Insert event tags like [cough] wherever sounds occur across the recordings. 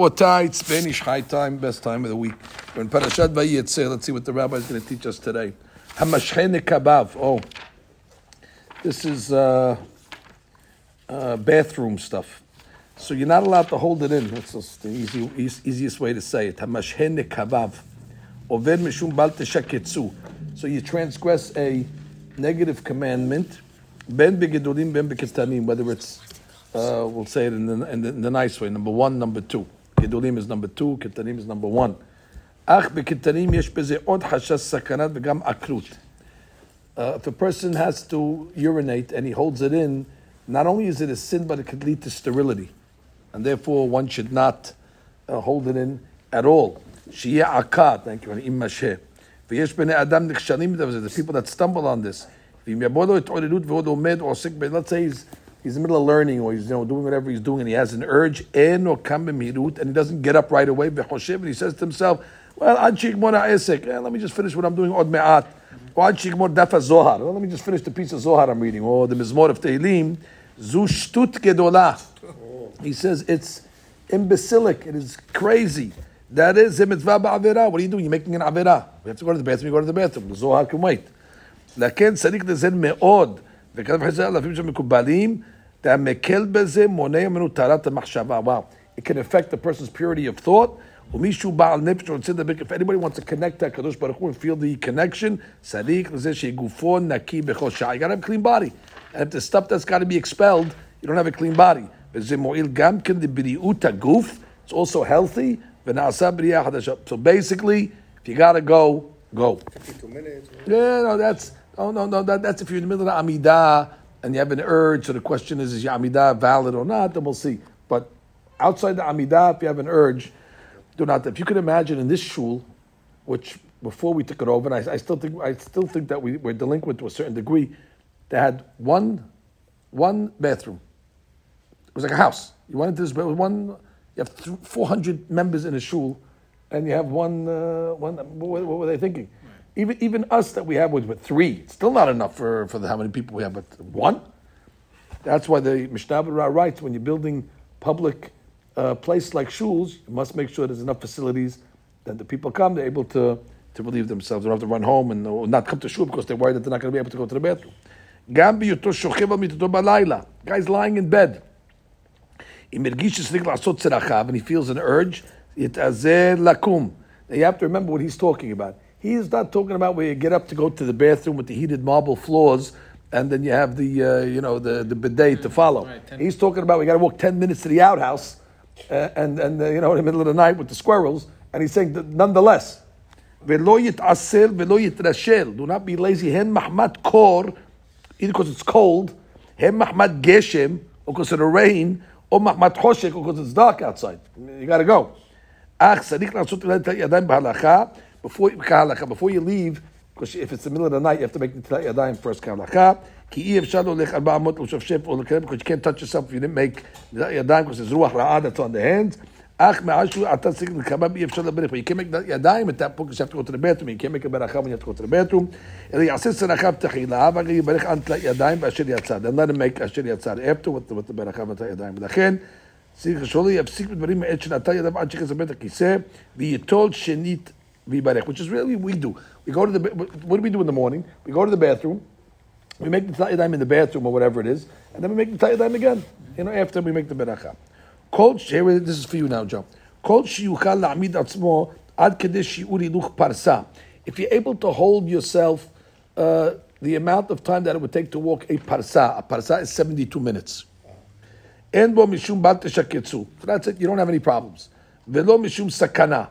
Botai, it's Ben Ish Chai time, best time of the week. We're in Parashat Vayitzeh. Let's see what the rabbi is going to teach us today. Hamashchene kabav. Oh, this is uh, uh, bathroom stuff. So you're not allowed to hold it in. That's just the easy, eas- easiest way to say it. Hamashchene kabav. Oved mishum bal teshaketzu. So you transgress a negative commandment. Ben begedolim, ben beketanim. Whether it's, uh, we'll say it in the, in, the, in the nice way. Number one, number two. Gedolim is number two. Ketanim is number one. אך בקטנים יש בזה עוד חשש סכנת וגם עקרות. Uh, if a person has to urinate and he holds it in, not only is it a sin, but it could lead to sterility. And therefore, one should not uh, hold it in at all. שיהיה עקד, thank you, אם משה. ויש בני אדם נכשלים בזה, the people that stumble on this. ואם יבוא לו התעוררות ועוד עומד או עוסק ב... let's say he's, he's in the middle of learning or he's you know, doing whatever he's doing and he has an urge, אין או קם במהירות, and he doesn't get up right away, וחושב, and he says to himself, well, עד שיגמור העסק, eh, let me just finish what I'm doing עוד מעט. או עד שיגמור דף הזוהר, well, let me just finish the piece of Zohar I'm reading, or the מזמור of Tehillim, זו שטות גדולה. He says it's imbecilic, it is crazy. That is a mitzvah ba'avera. What are you doing? You're making an avera. We have to go to the bathroom, you go to the bathroom. The Zohar can wait. לכן צריך לזן מאוד, וכתב חז"ל אלפים שמקובלים, והמקל בזה מונע ממנו טהרת המחשבה. Wow. It can affect the person's purity of thought. ומישהו בעל נפש רוצה לדבר, if anybody wants to connect to הקדוש ברוך הוא and feel the connection, צריך לזה שגופו נקי בכל שעה. You gotta have a clean body. And if the stuff that's got to be expelled, you don't have a clean body. וזה מועיל גם כן לבריאות הגוף, it's also healthy, ונעשה בריאה חדשה. So basically, if you gotta go, go. 52 minutes. Yeah, no, that's no, no, no. That, that's if you're in the middle of the Amidah and you have an urge. So the question is, is your Amidah valid or not? Then we'll see. But outside the Amidah, if you have an urge, do not. If you could imagine in this shul, which before we took it over, and I, I still think I still think that we were delinquent to a certain degree. They had one one bathroom. It was like a house. You went into this ba- one. You have th- 400 members in a shul, and you have one. Uh, one. What, what were they thinking? Even even us that we have with, with three, it's still not enough for, for the, how many people we have, but one. That's why the Mishnah writes when you're building public uh, place like shuls, you must make sure there's enough facilities that the people come, they're able to, to relieve themselves. They don't have to run home and not come to shul because they're worried that they're not going to be able to go to the bathroom. Guy's lying in bed. And he feels an urge. You have to remember what he's talking about. He's not talking about where you get up to go to the bathroom with the heated marble floors and then you have the, uh, you know, the, the bidet to follow. Right, 10 he's talking about we got to walk 10 minutes to the outhouse uh, and, and uh, you know, in the middle of the night with the squirrels. And he's saying that nonetheless, ולא יתעשר ולא יתרשל. Do not be lazy. הן מחמת קור, either because it's cold, הן מחמת גשם, or because of the rain, או מחמת חושך, or because it's dark outside. You gotta go. אך צריך לעשות את הידיים בהלכה, before, כהלכה, before you leave, because if it's the middle of the night, you have to make the ידיים first כהלכה, כי אי אפשר להולך 400 לשפשף או לקרב, because you can't touch yourself if you didn't make ידיים, because there's רוח רעה that's on the hands. אך מאז שהוא אתה צריך לקבל, אי אפשר לברך, but you can't make the ידיים at that point, because you have to go to the bathroom, you can't make a ברכה when you have to go to the bathroom, אלא יעשה צרכיו תחילה, ואחר יברך על תלת ידיים באשר יצא, then let him make אשר יצא, after with, with the ברכה ותלת ידיים, ולכן צריך שלא יפסיק בדברים מעת שנטל ידיו עד שיכנס לבית הכיסא, וייטול שנית vibarech, which is really we do. We go to the what do we do in the morning? We go to the bathroom. We make the yadayim in the bathroom or whatever it is, and then we make the yadayim again. You know, after we make the beracha. Kol here this is for you now, Joe. Kol shiyuchal la'amid atzmo ad kedesh shi'uri luch parsa. If you're able to hold yourself uh, the amount of time that it would take to walk a parsa, a parsa is 72 minutes. And bo mishum bal teshaketzu. That's it. You don't have any problems. Velo mishum sakana.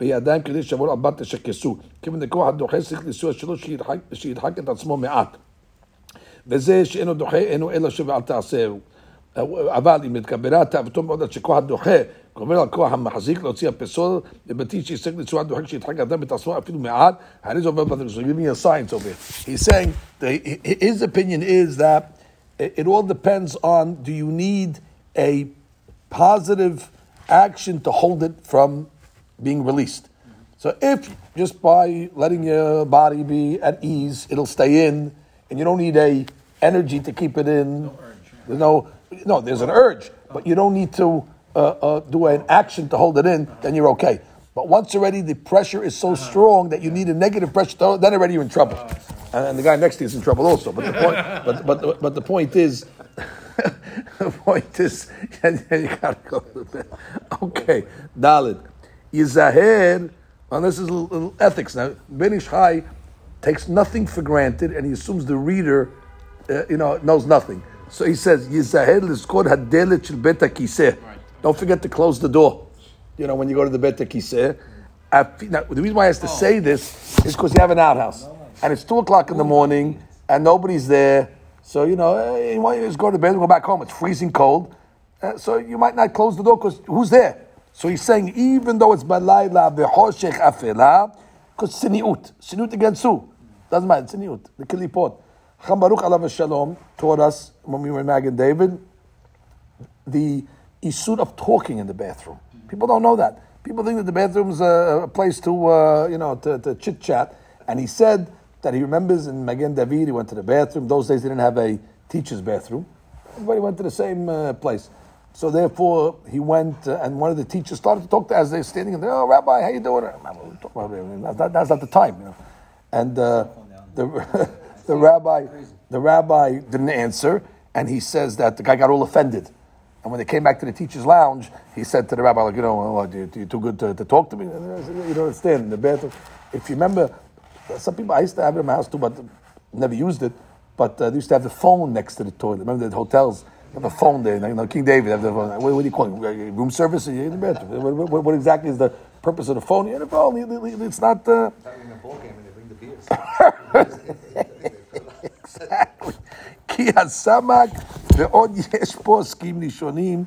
בידיים כדי שיבואו על בת תשקסו. כיוון הכוח הדוחה צריך לסיוע שלו שידחק, שידחק את עצמו מעט. וזה שאינו דוחה אינו אלא שוב אל תעשהו. אבל אם נתגברה תאוותו מאוד עד שכוח הדוחה גובר על כוח המחזיק להוציא הפסול, ובתיק שיסק לצורת דוחק שידחק אדם בתעצמו אפילו מעט, הרי זה עובר בדרך, so giving a science over here. He's saying, that his opinion is that it all depends on, do you need a positive action to hold it from being released? So if just by letting your body be at ease, it'll stay in, and you don't need a energy to keep it in. No urge. There's no, no, there's an urge, but you don't need to uh, uh, do an action to hold it in. Then you're okay. But once already the pressure is so strong that you need a negative pressure, to, then already you're in trouble, and, and the guy next to you is in trouble also. But the point, [laughs] but but but the point is. [laughs] the point is, [laughs] you gotta go to bed. Okay, Dalit. Yizaher and this is a little ethics. Now, Ben takes nothing for granted and he assumes the reader, uh, you know, knows nothing. So he says, Yizahed l'skod hadelet shel bet kiseh. Don't forget to close the door. You know, when you go to the bet kiseh. Now, the reason why I has to oh. say this is because you have an outhouse. And it's 2 o'clock in the morning and nobody's there. So, you know, you want to just go to bed and go back home. It's freezing cold. Uh, so you might not close the door because who's there? So he's saying, even though it's balayla v'choshech afela, because siniut, siniut against who? Doesn't matter, siniut, the kilipot. Hacham Baruch alav shalom taught us when we were in Magen David the isur of talking in the bathroom. People don't know that. People think that the bathroom's a, a place to, uh, you know, to, to chit chat. And he said that he remembers in Magen David, he went to the bathroom. Those days they didn't have a teacher's bathroom. Everybody went to the same uh, place. So therefore, he went, uh, and one of the teachers started to talk to as they're standing there. Oh, Rabbi, how you doing? That, that's not the time, you know. And uh, the [laughs] the rabbi the rabbi didn't answer, and he says that the guy got all offended. And when they came back to the teacher's lounge, he said to the rabbi, like, you know, oh, you're, too good to, to talk to me. Said, you don't understand. The bathroom, if you remember, some people I used to have it in my house too, but never used it. But uh, they used to have the phone next to the toilet. Remember the hotels have a phone there. You know, King David have the phone. What, what do you call it? Room service? In the bedroom. What, what, what, exactly is the purpose of the phone? Yeah, the phone. It's not. Uh... exactly. [laughs] כי הסמ"ק ועוד יש פה עוסקים ראשונים,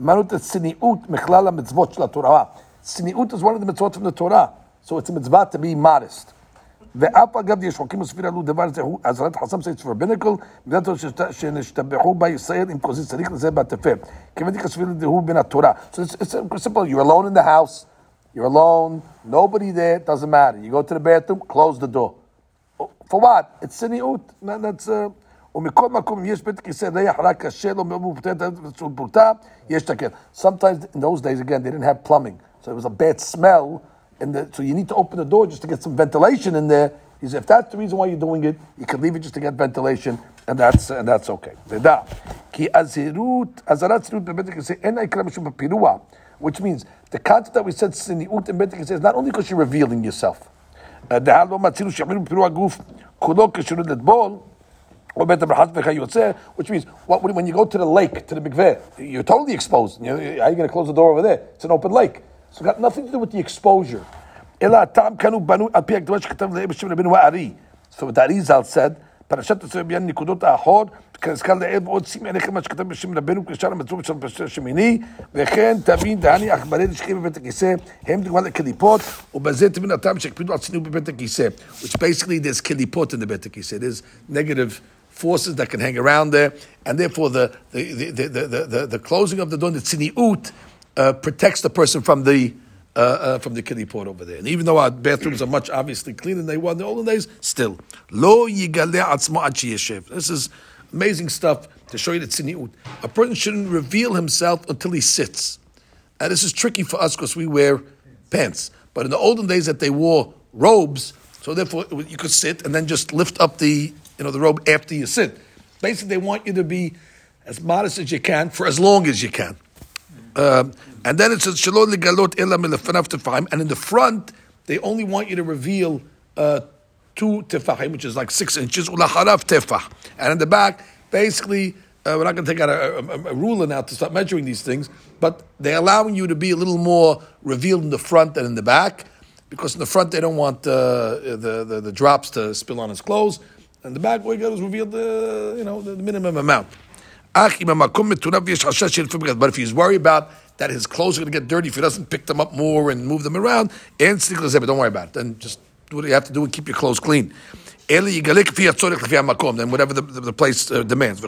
אמרנו הצניעות מכלל המצוות של התורה. צניעות is one of the mitzvot from the Torah. So it's a mitzvah to be modest. ואף אגב יש חוקים וספיר עלו דבר זה הוא אזהרת חסם סייץ פרבינקל, בגלל שנשתבחו בישראל עם כוסי צריך לזה בתפר. כיוון כספיר הוא בין התורה. So it's, it's simple, you're alone in the house, you're alone, nobody there, doesn't matter. You go to the bathroom, close the door. For what? It's צניעות. That's... Uh, ומכל מקום, יש בית כיסא ריח רק קשה לו מאוד פורטה, יש תקן. Sometimes in those days, again, they didn't have plumbing. So it was a bad smell and the, so you need to open the door just to get some ventilation in there. He said, if that's the reason why you're doing it, you can leave it just to get ventilation, and that's and that's okay. Which means the concept that we said siniut and betik is not only because you're revealing yourself. Uh, which means what, when you go to the lake, to the mikveh, you're totally exposed. You are you going to close the door over there? It's an open lake. So it got nothing to do with the exposure. So what the Arizal said, פרשת יוצא בעניין נקודות האחור, כנזכר לעיל ועוד שים עליכם מה שכתב בשם רבנו כשאר המצור של פרשת השמיני, וכן תבין דהני עכברי לשכיב בבית הכיסא, הם דוגמה לקליפות, ובזה תבין הטעם שהקפידו על צניעות בבית הכיסא. Which basically there's קליפות in the בית הכיסא, there's negative forces that can hang around there, and therefore the, the, the, the, the, the, the closing of the door, the tziniut, uh, protects the person from the uh, uh, from the kilipot over there. And even though our bathrooms are much obviously cleaner than they were in the olden days, still lo This is amazing stuff to show you the tziniut. A person shouldn't reveal himself until he sits. And this is tricky for us because we wear pants. But in the olden days, that they wore robes, so therefore you could sit and then just lift up the you know the robe after you sit. Basically, they want you to be as modest as you can for as long as you can. Um, and then it says legalot ela milafanav tefahim, and in the front they only want you to reveal uh, two tefahim, which is like six inches, and in the back, basically. Uh, we're not going to take out a, a, a, ruler now to start measuring these things, but they're allowing you to be a little more revealed in the front than in the back, because in the front they don't want uh, the, the, the drops to spill on his clothes, and the back, got is revealed the you know the, the minimum amount. But if he's worried about that his clothes are going to get dirty if he doesn't pick them up more and move them around, and don't worry about it. Then just do what you have to do and keep your clothes clean. Then whatever the, the, the place uh, demands. The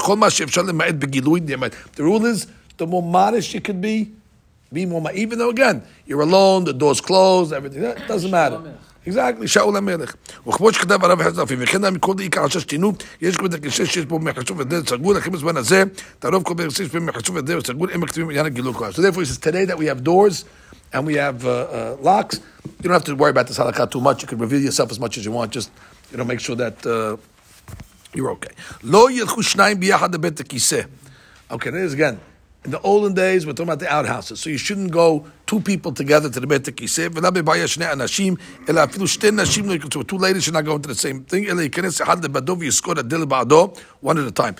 rule is the more modest you can be, be more. Even though again you're alone, the door's closed, everything that doesn't matter. Exactly, שאול המלך. וכמו שכתב הרב חזר אפיו, וכן מכל עיקר עשש תינו, יש כבר דקשה שיש בו מחשוב ודרך סגול, לכם בזמן הזה, תערוב כל בערך שיש בו מחשוב ודרך סגול, הם מכתיבים עניין הגילוי כלל. So therefore he says, today that we have doors, and we have uh, uh, locks, you don't have to worry about this halakha too much. You can reveal yourself as much as you want. Just you know, make sure that uh, you're okay. Lo yilchu shnayim biyachad lebet Okay, there's again. In the olden days, we're talking about the outhouses. So you shouldn't go two people together to the Bet Kiseh. Two ladies should not go into the same thing. One at a time.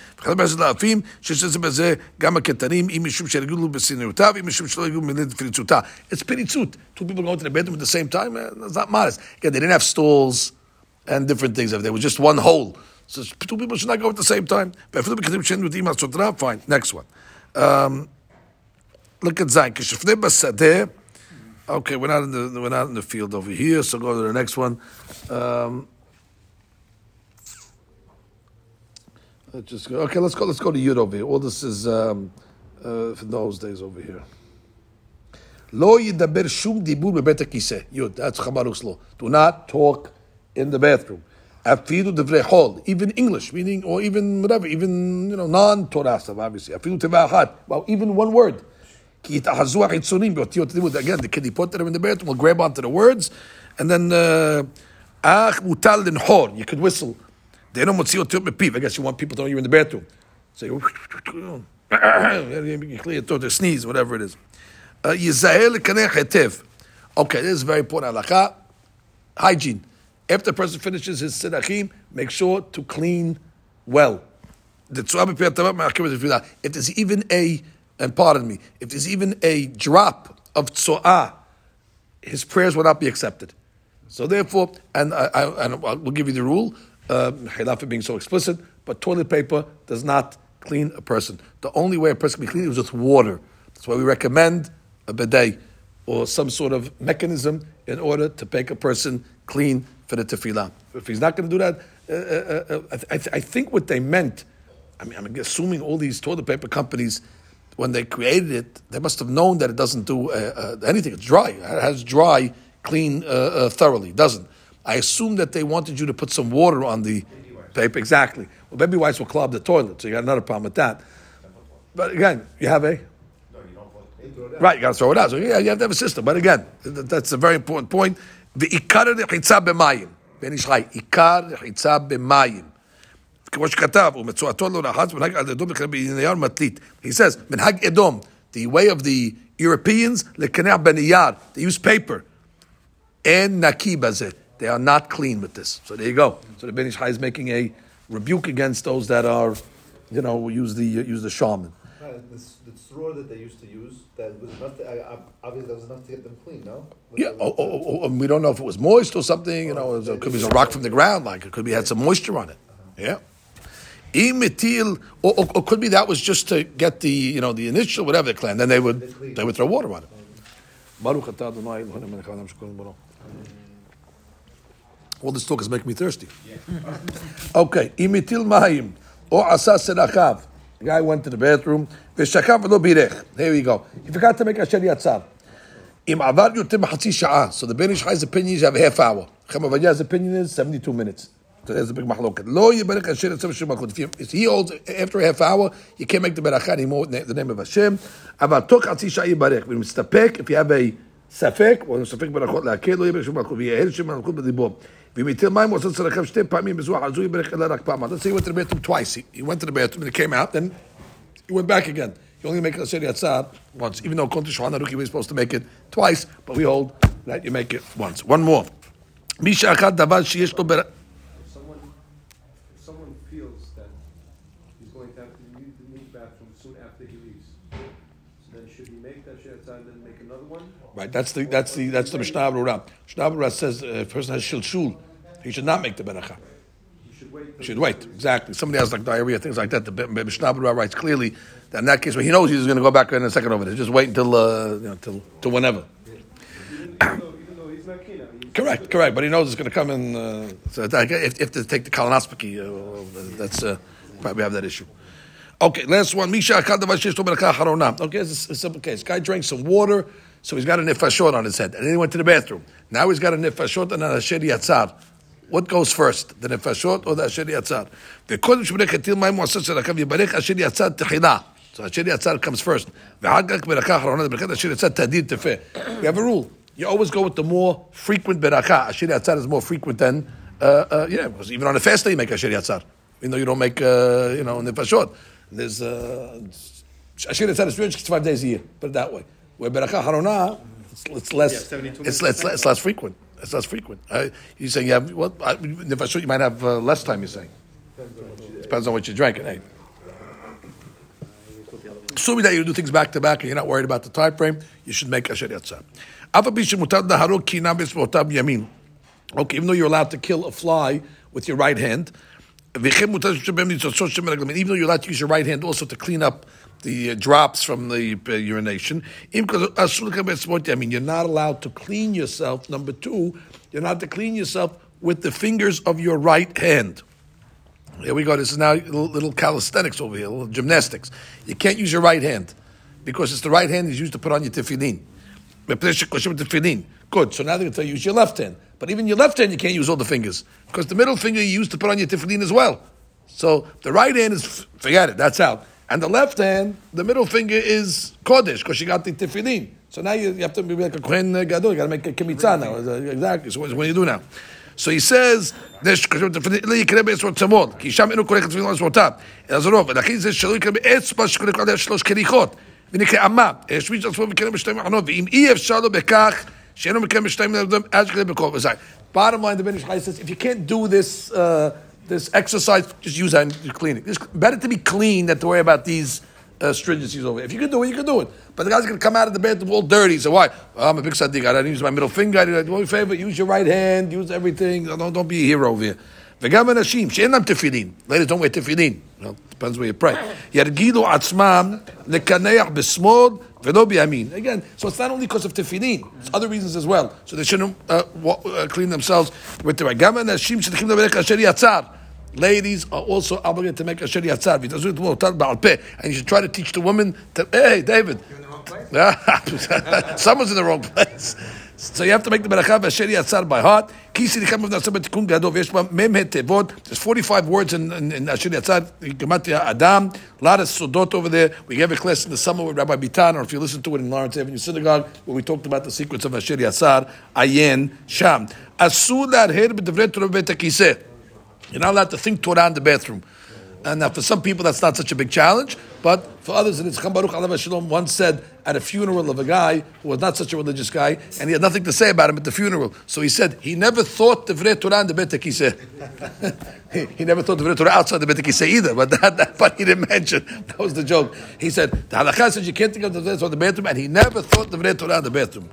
It's piritzut. Two people go into the bedroom at the same time, eh, it's not modest. Again, they didn't have stalls and different things. If there was just one hole, so two people should not go at the same time. Fine. Next one. Um, look at Zayin. Okay, we're not in the we're not in the field over here. So go to the next one. Um, let's just go. Okay, let's go. Let's go to Yud over here. All this is um, uh, for those days over here. Lo yidaber shum dibur bebet Yud. That's Chabaruch's law. Do not talk in the bathroom. Afilu devrei even English, meaning, or even whatever, even, you know, non-Torah stuff, obviously. Afilu tevachat, well, even one word. Again, the kid, he put them in the bathroom, will grab onto the words, and then, uh, ach mutal hor, you could whistle. They don't want to see otiot mepiv. I guess you want people to know you're in the bathroom. So you, clear throat, sneeze, whatever it is. Uh, okay, this is very important. Hygiene. After the person finishes his tzedachim, make sure to clean well. If there's even a, and pardon me, if there's even a drop of tzoah, his prayers will not be accepted. So therefore, and I, I, and we'll give you the rule, uh, for being so explicit, but toilet paper does not clean a person. The only way a person can be clean is with water. That's why we recommend a bidet or some sort of mechanism in order to make a person clean for the tefillah. If he's not going to do that, uh, uh, uh, I, th- I, think what they meant, I mean, I'm assuming all these toilet paper companies, when they created it, they must have known that it doesn't do uh, uh, anything. It's dry. It has dry, clean uh, thoroughly. It doesn't. I assume that they wanted you to put some water on the paper. Exactly. Well, baby wipes will clog the toilet, so you got another problem with that. But again, you have a Right, you got to throw it out. So yeah, you have to have a system. But again, that's a very important point. ועיקר רחיצה במים. בן איש חי, עיקר רחיצה במים. כמו שכתב, ומצואתו לא רחץ, מנהג על אדום בנייר מטלית. He says, מנהג אדום, the way of the Europeans, לקנח בנייר, they use paper. אין נקי בזה. They are not clean with this. So there you go. So the Ben Ish Chai is making a rebuke against those that are, you know, use the use the shaman. The, the straw that they used to use, that was enough. To, obviously, that was enough to get them clean. No. Yeah. Oh, oh, oh, oh, we don't know if it was moist or something. You know, oh, it could be a rock from the ground. Like it could be had some moisture on it. Uh-huh. Yeah. Imetil, or, or, or, could be that was just to get the you know the initial whatever the clan. Then they would they would throw water on it. All this talk is making me thirsty. [laughs] okay, imitil mayim or asa serachav. The guy went to the bathroom. Here we go. He forgot to make a asher yatzar. So the Ben Ish opinion is you have a half hour. Hacham Ovadia's opinion is 72 minutes. So there's a big mahloket. Lo yibarech asher etzav shem HaKod. If he holds, after a half hour, you can't make the berachah anymore in the name of Hashem. Avar tok atzi sha'a yibarech. When mistapek, if you have a safek, או ספק ברכות להקל, לא יהיה ברשות מלכות, ויהל שם מלכות בדיבור. Let's say he went to the bathroom twice. He, went to the bathroom and he came out, then he went back again. You only make a Asher Yatzar once, even though Konti Shulchan Aruch, we're supposed to make it twice, but we hold that you make it once. One more. If someone, if Someone feels that he's going to have to move the bathroom soon after he leaves then should he make that and then make another one? Right, that's the that's the that's the Mishnah Berurah. Mishnah Berurah says uh, if a person has shilshul, he should not make the beracha. should wait. Should wait, exactly. Somebody has like diarrhea, things like that. The Mishnah Berurah writes clearly that in that case, well, he knows he's going to go back in a second over there. Just wait until, uh, you know, till, till whenever. Even though, even though he's not keen, he's Correct, correct. But he knows it's going to come in. Uh, so if, if they take the colonoscopy, uh, that's uh, probably have that issue. Okay, last one. Misha akal davar sheish lo berakah harona. Okay, it's a, a simple case. Guy drank some water, so he's got a nifashot on his head, and then he went to the bathroom. Now he's got a nifashot and a asher yatzar. What goes first, the nefashot or the asher yatzar? וקודם שברך הטיל מים מועשר של הקו יברך אשר יצא תחילה. So asher yatzar comes first. ואחר כך ברכה אחרונה, ברכת אשר יצא תדיר תפה. We have a rule. You always go with the more frequent ברכה. asher yatzar is more frequent than, uh, uh, yeah, because even on a fast day you make asher yatzar. Even though you don't make, uh, you know, nefashot. There's a I should have said it's five days a year. Put it that way. Where Berachah Harona, it's, it's less. Yeah, it's, less, less frequent. It's less frequent. Uh, you're saying yeah. well, I, if I show you might have uh, less time. You're saying depends on what you drank at eh? night. Assuming that you do things back to back and you're not worried about the time frame, you should make asher yatzah. Okay, even though you're allowed to kill a fly with your right hand, even though you're allowed to use your right hand also to clean up the uh, drops from the uh, urination. I mean, you're not allowed to clean yourself. Number two, you're not to clean yourself with the fingers of your right hand. Here we go. This is now little calisthenics over here, little gymnastics. You can't use your right hand because it's the right hand is used to put on your tefillin. Good. So now they're going to tell you use your left hand. But even your left hand, you can't use all the fingers because the middle finger you use to put on your tefillin as well. So the right hand is forget it. That's out. And the left hand, the middle finger is kodesh because you got the tefillin. So now you, you have to be like a kohen gadol. You got to make a kemitzah now. Exactly. So what, what do you do now? So he says, "יש קשור תפילין, לא יקרה באצבעות שמאל, כי שם אינו כורך תפילין על אצבעותיו, אלא זה רוב, ולכן זה שלא יקרה באצבע שכורך עליה שלוש כריכות, ונקרא אמה, השמיש עצמו וקרא בשתי מחנות, ואם אי אפשר לו בכך, Bottom line, the Ben Ish says, if you can't do this uh, this exercise, just use that cleaning. clean it. It's better to be clean than to worry about these uh, stringencies over. Here. If you can do it, you can do it. But the guy's going to come out of the bathroom all dirty. So why? Oh, I'm a big sadiq. I don't use my middle finger. I do me a favor. Use your right hand. Use everything. Don't, don't be a hero over here. וגם אנשים שאין להם תפילין, ladies don't wear תפילין, well, depends where you pray, ירגילו עצמם לקנח בשמאל ולא בימין. Again, so it's not only because of תפילין, it's other reasons as well. So they shouldn't uh, wa- uh, clean themselves with the right. גם אנשים צריכים לברך אשר יצר. Ladies are also obligated to make asher yatzar. v'tazur et motar ba'al peh. And you should try to teach the woman to, hey, David. [laughs] Someone's in the wrong place. So you have to make the beracha b'asher yatzar by heart. Kisi dikam of naseh b'tikun gadol v'yesh ba mem het tevot. There's 45 words in, in, in asher yatzar. Adam. A lot of sodot over there. We gave a class in the summer with Rabbi Bitan, or if you listen to it in Lawrence Avenue Synagogue, where we talked about the secrets of asher yatzar. Ayen sham. Asur la'arher b'devret Torah b'et. You're not allowed to think Torah in the bathroom. And now, for some people, that's not such a big challenge, but for others, it is. Cham Baruch Alav Shalom once said at a funeral of a guy who was not such a religious guy, and he had nothing to say about him at the funeral. So he said he never thought the Vrei Torah in the Bet HaKiseh. he, he [laughs] never thought the Vrei Torah outside the Bet HaKiseh either, but [laughs] that, that part he didn't mention. That was the joke. He said the halakha says you can't think of the Vrei Torah in the bathroom, and he never thought the Vrei Torah in the bathroom.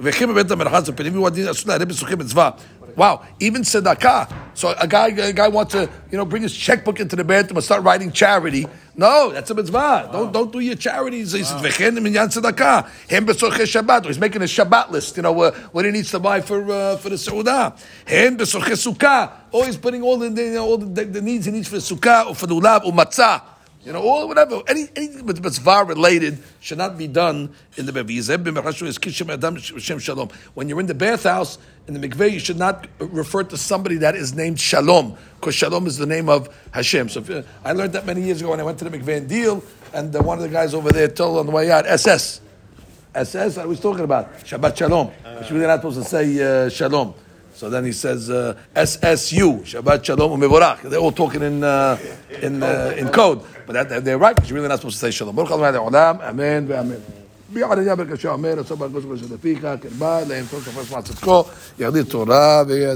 וכי בבית המרחץ הפנימי הוא הדין אסור להרבה פסוקים מצווה. Wow, even tzedakah. So a guy, a guy wants to, you know, bring his checkbook into the bathroom and start writing charity. No, that's a mitzvah. Don't, don't do your charities. He says, "V'chen minyan tzedakah." Hem Shabbat. He's making a Shabbat list. You know, uh, what he needs to buy for uh, for the seudah. Hem b'sorchei sukkah. Oh, he's putting all the, the, you know, all the, the needs he needs for the sukkah or for the ulav or matzah. You know, or whatever, any, anything that's mitzvah related should not be done in the mikveh. When you're in the bathhouse, in the mikveh, you should not refer to somebody that is named Shalom, because Shalom is the name of Hashem. So uh, I learned that many years ago when I went to the mikveh Deal, and uh, one of the guys over there told on the way out, SS. SS, I was talking about Shabbat Shalom. You're really not supposed to say uh, Shalom. So then he says uh, SSU Shabbat Shalom Mevorach. They're all talking in uh, in uh, in code, but that, they're right. You're really not supposed to say Shalom. Baruch Adonai Olam. Amen. Amen. بعد جابر كشاء مير صبر قصبر شدفيك كربا لا ينفع صفر صفر صدقه يغدي التوراة بيدي